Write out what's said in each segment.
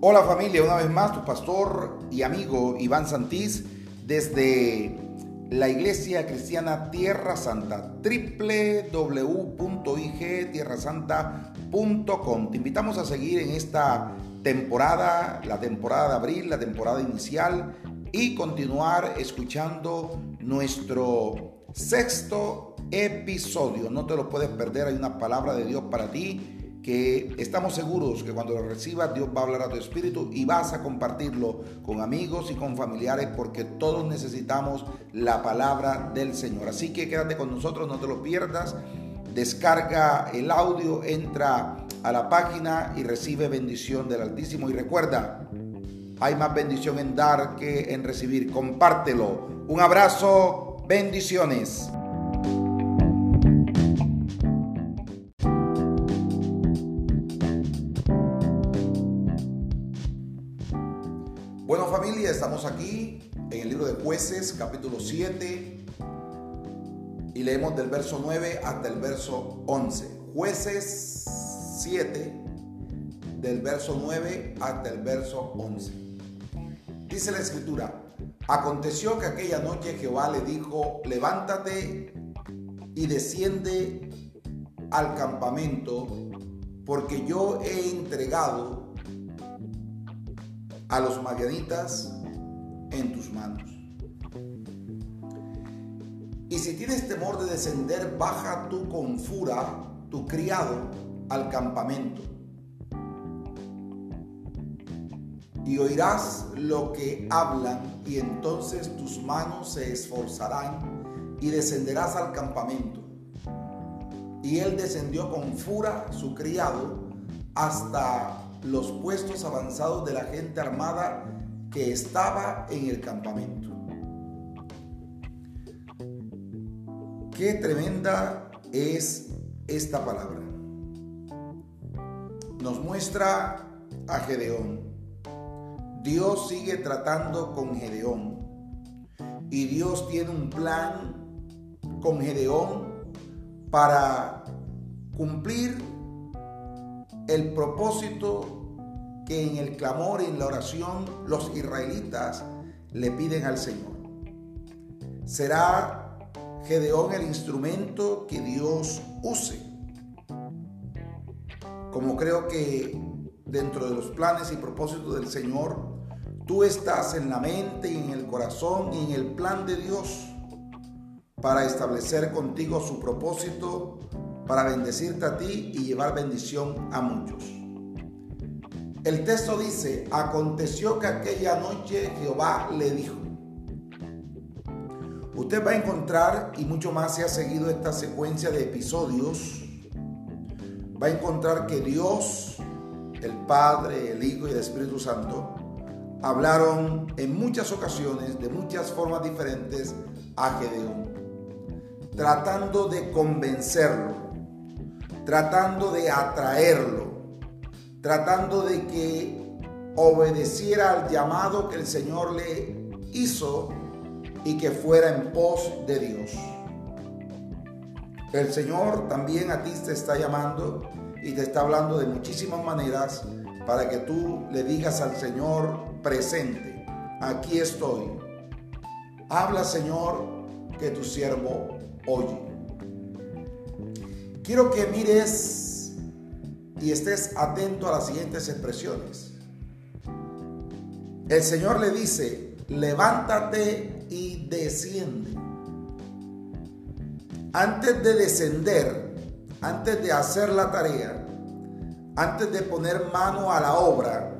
Hola familia, una vez más tu pastor y amigo Iván Santís desde la Iglesia Cristiana Tierra Santa, www.igtierrasanta.com. Te invitamos a seguir en esta temporada, la temporada de abril, la temporada inicial y continuar escuchando nuestro sexto episodio. No te lo puedes perder, hay una palabra de Dios para ti que estamos seguros que cuando lo recibas Dios va a hablar a tu espíritu y vas a compartirlo con amigos y con familiares porque todos necesitamos la palabra del Señor. Así que quédate con nosotros, no te lo pierdas. Descarga el audio, entra a la página y recibe bendición del Altísimo. Y recuerda, hay más bendición en dar que en recibir. Compártelo. Un abrazo, bendiciones. Capítulo 7 y leemos del verso 9 hasta el verso 11. Jueces 7 del verso 9 hasta el verso 11. Dice la escritura, aconteció que aquella noche Jehová le dijo, levántate y desciende al campamento, porque yo he entregado a los madianitas en tus manos. Y si tienes temor de descender, baja tú con fura, tu criado, al campamento. Y oirás lo que hablan, y entonces tus manos se esforzarán y descenderás al campamento. Y él descendió con fura, su criado, hasta los puestos avanzados de la gente armada que estaba en el campamento. Qué tremenda es esta palabra. Nos muestra a Gedeón. Dios sigue tratando con Gedeón. Y Dios tiene un plan con Gedeón para cumplir el propósito que en el clamor y en la oración los israelitas le piden al Señor. Será Gedeón el instrumento que Dios use. Como creo que dentro de los planes y propósitos del Señor, tú estás en la mente y en el corazón y en el plan de Dios para establecer contigo su propósito para bendecirte a ti y llevar bendición a muchos. El texto dice, aconteció que aquella noche Jehová le dijo. Usted va a encontrar, y mucho más se ha seguido esta secuencia de episodios, va a encontrar que Dios, el Padre, el Hijo y el Espíritu Santo hablaron en muchas ocasiones, de muchas formas diferentes, a Gedeón, tratando de convencerlo tratando de atraerlo, tratando de que obedeciera al llamado que el Señor le hizo y que fuera en pos de Dios. El Señor también a ti te está llamando y te está hablando de muchísimas maneras para que tú le digas al Señor presente, aquí estoy. Habla Señor que tu siervo oye. Quiero que mires y estés atento a las siguientes expresiones. El Señor le dice, levántate y desciende. Antes de descender, antes de hacer la tarea, antes de poner mano a la obra,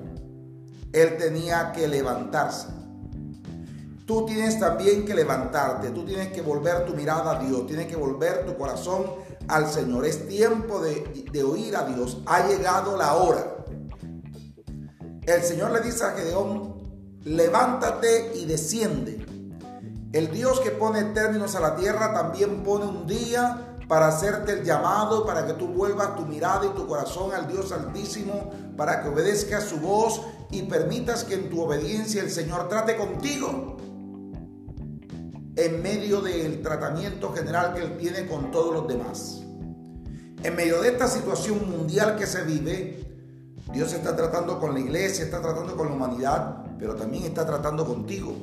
Él tenía que levantarse. Tú tienes también que levantarte, tú tienes que volver tu mirada a Dios, tienes que volver tu corazón al Señor. Es tiempo de, oír a Dios. Ha llegado la hora. El Señor le dice a Gedeón, levántate y desciende. El Dios que pone términos a la tierra también pone un día para hacerte el llamado, para que tú vuelvas tu mirada y tu corazón al Dios Altísimo, para que obedezcas su voz y permitas que en tu obediencia el Señor trate contigo en medio del tratamiento general que él tiene con todos los demás. En medio de esta situación mundial que se vive, Dios está tratando con la iglesia, está tratando con la humanidad, pero también está tratando contigo.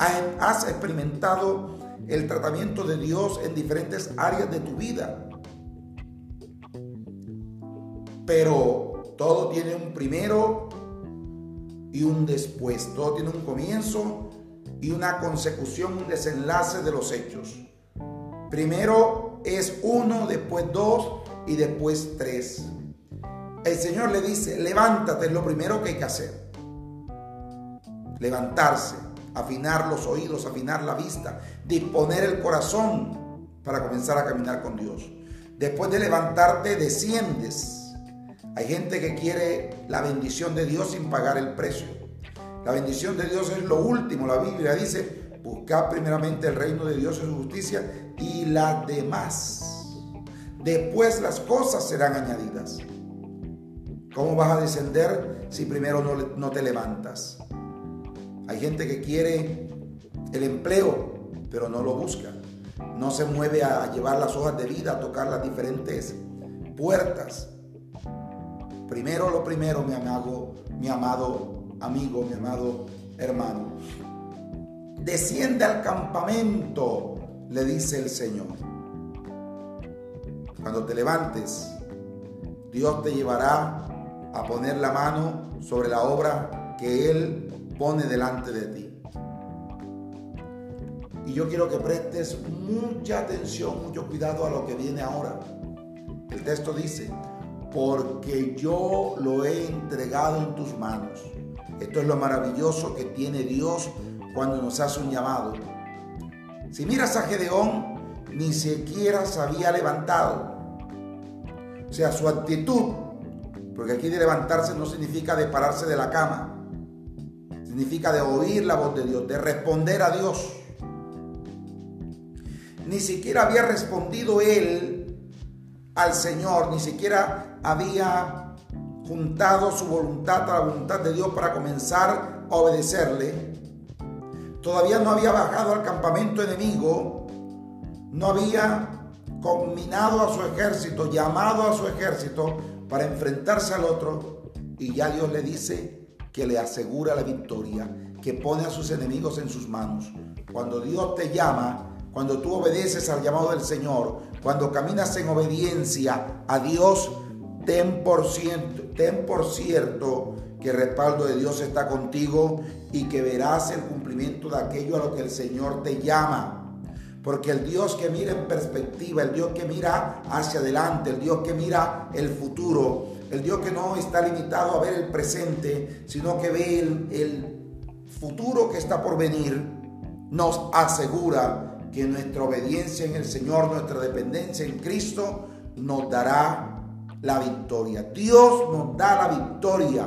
Has experimentado el tratamiento de Dios en diferentes áreas de tu vida. Pero todo tiene un primero y un después. Todo tiene un comienzo y una consecución, un desenlace de los hechos. Primero es uno, después dos y después tres. El Señor le dice, levántate, es lo primero que hay que hacer. Levantarse, afinar los oídos, afinar la vista, disponer el corazón para comenzar a caminar con Dios. Después de levantarte, desciendes hay gente que quiere la bendición de Dios sin pagar el precio. La bendición de Dios es lo último. La Biblia dice, buscad primeramente el reino de Dios y su justicia y las demás. Después las cosas serán añadidas. ¿Cómo vas a descender si primero no, no te levantas? Hay gente que quiere el empleo, pero no lo busca. No se mueve a llevar las hojas de vida, a tocar las diferentes puertas Primero lo primero, mi amado, mi amado amigo, mi amado hermano. Desciende al campamento, le dice el Señor. Cuando te levantes, Dios te llevará a poner la mano sobre la obra que Él pone delante de ti. Y yo quiero que prestes mucha atención, mucho cuidado a lo que viene ahora. El texto dice, porque yo lo he entregado en tus manos. Esto es lo maravilloso que tiene Dios cuando nos hace un llamado. Si miras a Gedeón, ni siquiera se había levantado. O sea, su actitud, porque aquí de levantarse no significa de pararse de la cama, significa de oír la voz de Dios, de responder a Dios. Ni siquiera había respondido él al Señor, ni siquiera había juntado su voluntad a la voluntad de Dios para comenzar a obedecerle. Todavía no había bajado al campamento enemigo, no había combinado a su ejército, llamado a su ejército para enfrentarse al otro y ya Dios le dice que le asegura la victoria, que pone a sus enemigos en sus manos. Cuando Dios te llama, cuando tú obedeces al llamado del Señor, cuando caminas en obediencia a Dios, ten por, cierto, ten por cierto que el respaldo de Dios está contigo y que verás el cumplimiento de aquello a lo que el Señor te llama. Porque el Dios que mira en perspectiva, el Dios que mira hacia adelante, el Dios que mira el futuro, el Dios que no está limitado a ver el presente, sino que ve el, futuro que está por venir, nos asegura que nuestra obediencia en el Señor, nuestra dependencia en Cristo, nos dará la victoria. Dios nos da la victoria.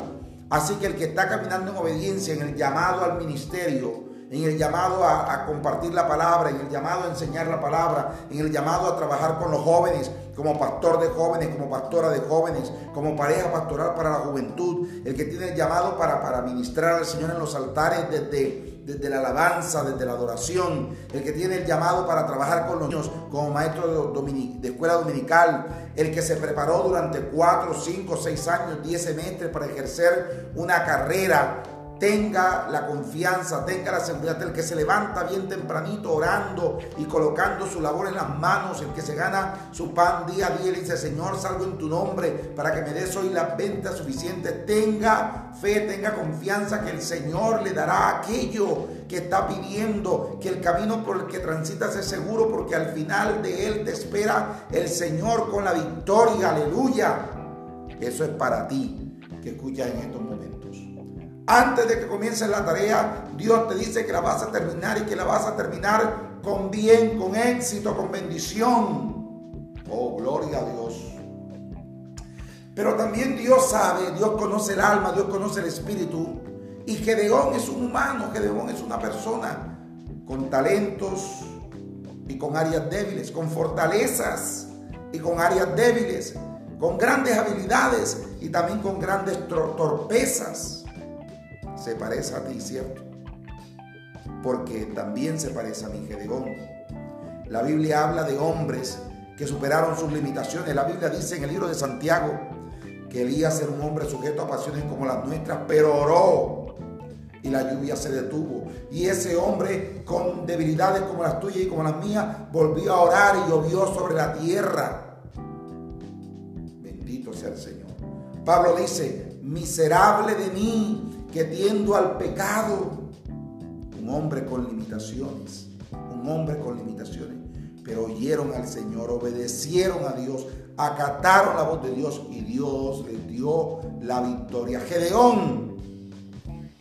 Así que el que está caminando en obediencia, en el llamado al ministerio, en el llamado a, compartir la palabra, en el llamado a enseñar la palabra, en el llamado a trabajar con los jóvenes, como pastor de jóvenes, como pastora de jóvenes, como pareja pastoral para la juventud, el que tiene el llamado para, para ministrar al Señor en los altares desde desde la alabanza, desde la adoración, el que tiene el llamado para trabajar con los niños como maestro de, de escuela dominical, el que se preparó durante cuatro, cinco, seis años, diez semestres para ejercer una carrera tenga la confianza, tenga la seguridad del que se levanta bien tempranito orando y colocando su labor en las manos, el que se gana su pan día a día y dice, Señor, salgo en tu nombre para que me des hoy las ventas suficientes. Tenga fe, tenga confianza que el Señor le dará aquello que está pidiendo, que el camino por el que transitas es seguro porque al final de él te espera el Señor con la victoria. Aleluya. Eso es para ti que escuchas en estos momentos. Antes de que comiences la tarea, Dios te dice que la vas a terminar y que la vas a terminar con bien, con éxito, con bendición. Oh, gloria a Dios. Pero también Dios sabe, Dios conoce el alma, Dios conoce el espíritu. Y Gedeón es un humano, Gedeón es una persona con talentos y con áreas débiles, con fortalezas y con áreas débiles, con grandes habilidades y también con grandes torpezas se parece a ti, ¿cierto? Porque también se parece a mi Gedeón. La Biblia habla de hombres que superaron sus limitaciones. La Biblia dice en el libro de Santiago que Elías era un hombre sujeto a pasiones como las nuestras, pero oró y la lluvia se detuvo. Y ese hombre con debilidades como las tuyas y como las mías volvió a orar y llovió sobre la tierra. Bendito sea el Señor. Pablo dice, miserable de mí que tiendo al pecado. Un hombre con limitaciones, un hombre con limitaciones. Pero oyeron al Señor, obedecieron a Dios, acataron la voz de Dios y Dios les dio la victoria. Gedeón,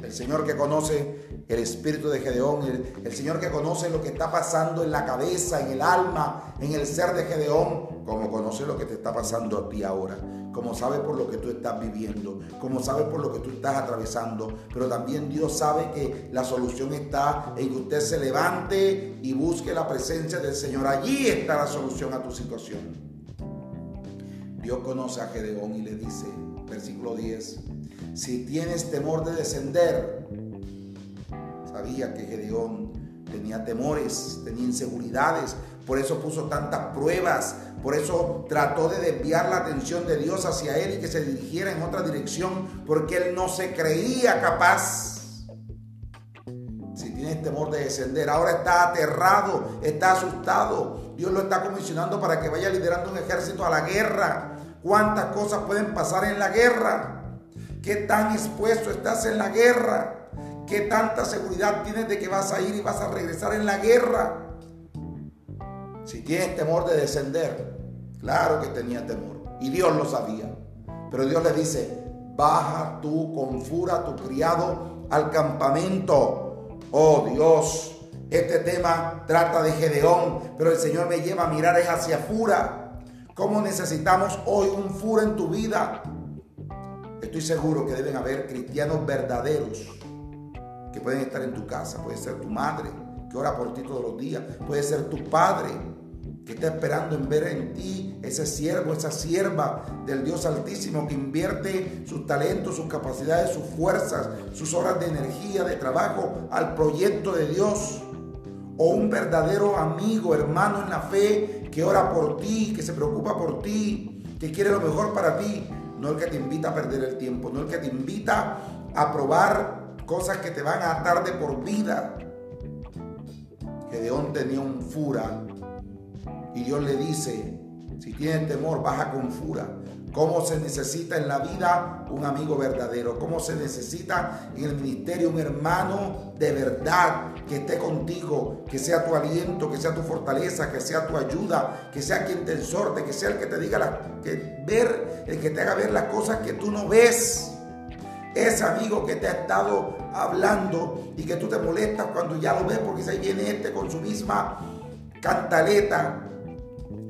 el Señor que conoce el espíritu de Gedeón, el, Señor que conoce lo que está pasando en la cabeza, en el alma, en el ser de Gedeón, como conoce lo que te está pasando a ti ahora, como sabe por lo que tú estás viviendo, como sabe por lo que tú estás atravesando, pero también Dios sabe que la solución está en que usted se levante y busque la presencia del Señor. Allí está la solución a tu situación. Dios conoce a Gedeón y le dice, versículo 10, si tienes temor de descender, sabía que Gedeón tenía temores, tenía inseguridades, por eso puso tantas pruebas, por eso trató de desviar la atención de Dios hacia él y que se dirigiera en otra dirección, porque él no se creía capaz. Si tienes temor de descender, ahora está aterrado, está asustado. Dios lo está comisionando para que vaya liderando un ejército a la guerra cuántas cosas pueden pasar en la guerra, qué tan expuesto estás en la guerra, qué tanta seguridad tienes de que vas a ir y vas a regresar en la guerra. Si tienes temor de descender, claro que tenía temor y Dios lo sabía, pero Dios le dice, baja tú con fura tu criado al campamento. Oh Dios, este tema trata de Gedeón, pero el Señor me lleva a mirar hacia Fura. ¿Cómo necesitamos hoy un furo en tu vida? Estoy seguro que deben haber cristianos verdaderos que pueden estar en tu casa. Puede ser tu madre, que ora por ti todos los días. Puede ser tu padre, que está esperando en ver en ti ese siervo, esa sierva del Dios Altísimo que invierte sus talentos, sus capacidades, sus fuerzas, sus horas de energía, de trabajo al proyecto de Dios. O un verdadero amigo, hermano en la fe que ora por ti, que se preocupa por ti, que quiere lo mejor para ti, no el que te invita a perder el tiempo, no el que te invita a probar cosas que te van a atar de por vida. Gedeón tenía un fura y Dios le dice, si tienes temor, baja con fura. Cómo se necesita en la vida un amigo verdadero, cómo se necesita en el ministerio un hermano de verdad que esté contigo, que sea tu aliento, que sea tu fortaleza, que sea tu ayuda, que sea quien te exhorte, que sea el que te diga que ver, el que te haga ver las cosas que tú no ves. Ese amigo que te ha estado hablando y que tú te molestas cuando ya lo ves porque ahí viene este con su misma cantaleta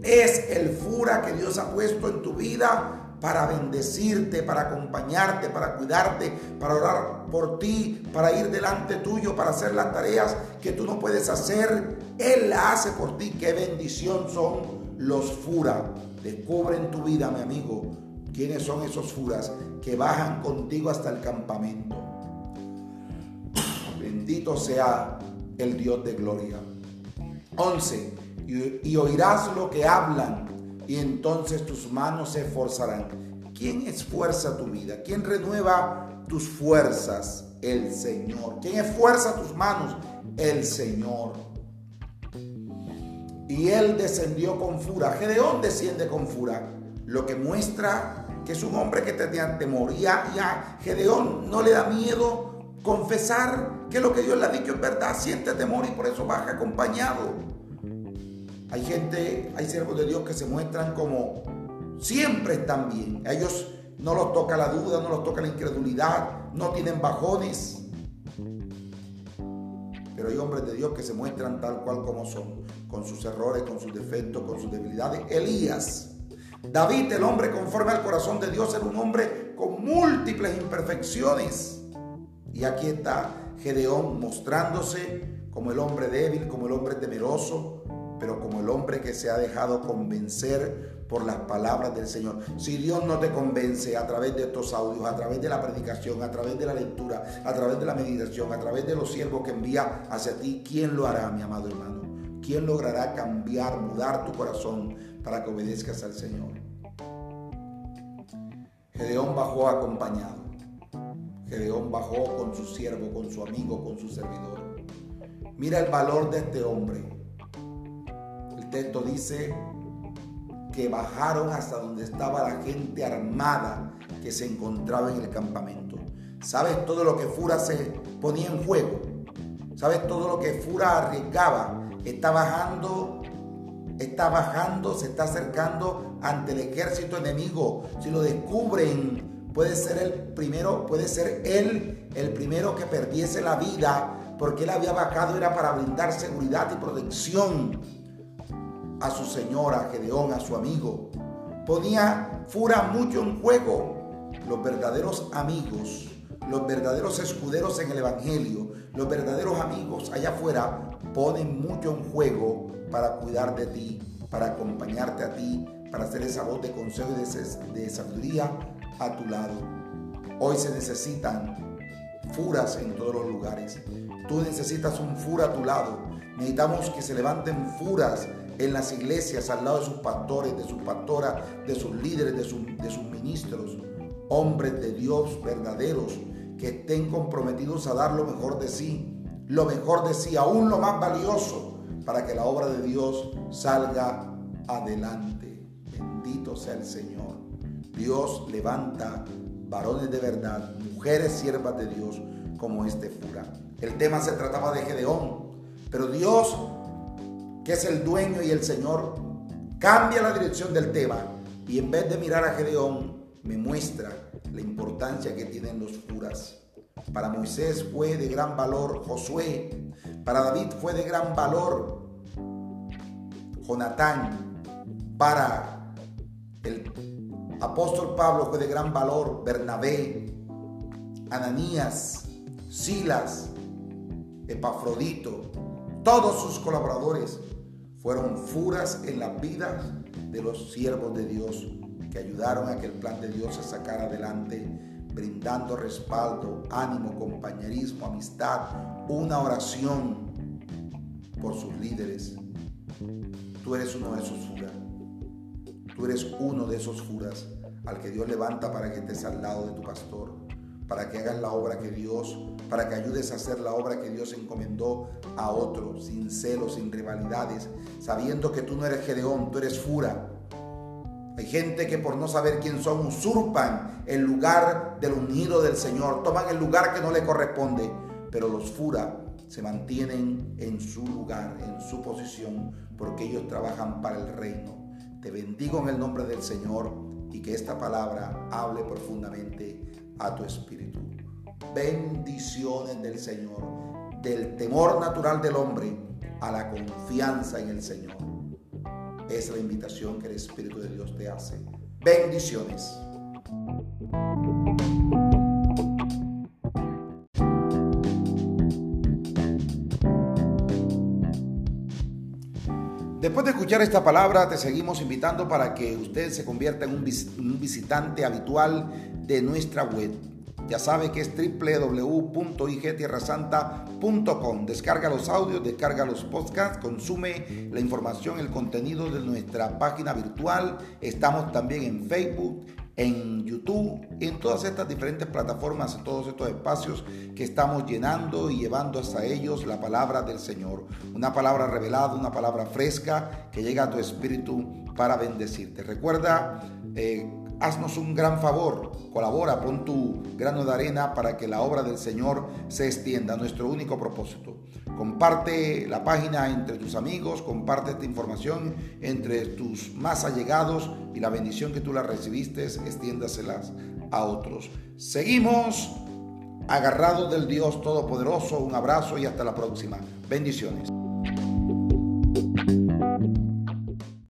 es el fura que Dios ha puesto en tu vida para bendecirte, para acompañarte, para cuidarte, para orar por ti, para ir delante tuyo, para hacer las tareas que tú no puedes hacer. Él la hace por ti. Qué bendición son los fura. Descubre en tu vida, mi amigo, quiénes son esos furas que bajan contigo hasta el campamento. Bendito sea el Dios de gloria. 11 y, oirás lo que hablan y entonces tus manos se esforzarán. ¿Quién esfuerza tu vida? ¿Quién renueva tus fuerzas? El Señor. ¿Quién esfuerza tus manos? El Señor. Y él descendió con fura. Gedeón desciende con fura. Lo que muestra que es un hombre que tenía temor. Y a, y a Gedeón no le da miedo confesar que lo que Dios le ha dicho es verdad. Siente temor y por eso baja acompañado. Hay gente, hay siervos de Dios que se muestran como siempre están bien. A ellos no los toca la duda, no los toca la incredulidad, no tienen bajones. Pero hay hombres de Dios que se muestran tal cual como son, con sus errores, con sus defectos, con sus debilidades. Elías, David, el hombre conforme al corazón de Dios, era un hombre con múltiples imperfecciones. Y aquí está Gedeón mostrándose como el hombre débil, como el hombre temeroso, pero como el hombre que se ha dejado convencer por las palabras del Señor. Si Dios no te convence a través de estos audios, a través de la predicación, a través de la lectura, a través de la meditación, a través de los siervos que envía hacia ti, ¿quién lo hará, mi amado hermano? ¿Quién logrará cambiar, mudar tu corazón para que obedezcas al Señor? Gedeón bajó acompañado. Gedeón bajó con su siervo, con su amigo, con su servidor. Mira el valor de este hombre. Texto dice que bajaron hasta donde estaba la gente armada que se encontraba en el campamento. ¿Sabes todo lo que Fura se ponía en juego? ¿Sabes todo lo que Fura arriesgaba? Está bajando está bajando, se está acercando ante el ejército enemigo. Si lo descubren, puede ser el primero, puede ser él el primero que perdiese la vida, porque él había bajado era para brindar seguridad y protección a su señora, Gedeón, a su amigo. Ponía Fura mucho en juego. Los verdaderos amigos, los verdaderos escuderos en el Evangelio, los verdaderos amigos allá afuera ponen mucho en juego para cuidar de ti, para acompañarte a ti, para hacer esa voz de consejo y de, sabiduría a tu lado. Hoy se necesitan furas en todos los lugares. Tú necesitas un fura a tu lado. Necesitamos que se levanten furas en las iglesias al lado de sus pastores, de sus pastoras, de sus líderes, de, de sus ministros. Hombres de Dios verdaderos que estén comprometidos a dar lo mejor de sí, lo mejor de sí, aún lo más valioso para que la obra de Dios salga adelante. Bendito sea el Señor. Dios levanta varones de verdad, mujeres siervas de Dios como este fura. El tema se trataba de Gedeón, pero Dios, que es el dueño y el Señor, cambia la dirección del tema y en vez de mirar a Gedeón, me muestra la importancia que tienen los furas. Para Moisés fue de gran valor Josué, para David fue de gran valor Jonatán. Para el apóstol Pablo fue de gran valor Bernabé, Ananías, Silas, Epafrodito. Todos sus colaboradores fueron furas en las vidas de los siervos de Dios que ayudaron a que el plan de Dios se sacara adelante, brindando respaldo, ánimo, compañerismo, amistad, una oración por sus líderes. Tú eres uno de esos furas. Tú eres uno de esos furas al que Dios levanta para que estés al lado de tu pastor, para que hagas la obra que Dios, para que ayudes a hacer la obra que Dios encomendó a otro, sin celos, sin rivalidades, sabiendo que tú no eres Gedeón, tú eres fura. Hay gente que por no saber quién son usurpan el lugar del ungido del Señor, toman el lugar que no le corresponde, pero los fura se mantienen en su lugar, en su posición, porque ellos trabajan para el reino. Te bendigo en el nombre del Señor y que esta palabra hable profundamente a tu espíritu. Bendiciones del Señor, del temor natural del hombre a la confianza en el Señor es la invitación que el Espíritu de Dios te hace. Bendiciones. Después de escuchar esta palabra, te seguimos invitando para que usted se convierta en un visitante habitual de nuestra web ya sabe que es www.igtierrasanta.com. Descarga los audios, descarga los podcasts, consume la información, el contenido de nuestra página virtual. Estamos también en Facebook, en YouTube, en todas estas diferentes plataformas, en todos estos espacios que estamos llenando y llevando hasta ellos la palabra del Señor. Una palabra revelada, una palabra fresca que llega a tu espíritu para bendecirte. Recuerda eh, haznos un gran favor, colabora, pon tu grano de arena para que la obra del Señor se extienda, nuestro único propósito. Comparte la página entre tus amigos, comparte esta información entre tus más allegados y la bendición que tú la recibiste, extiéndaselas a otros. Seguimos agarrados del Dios Todopoderoso, un abrazo y hasta la próxima. Bendiciones.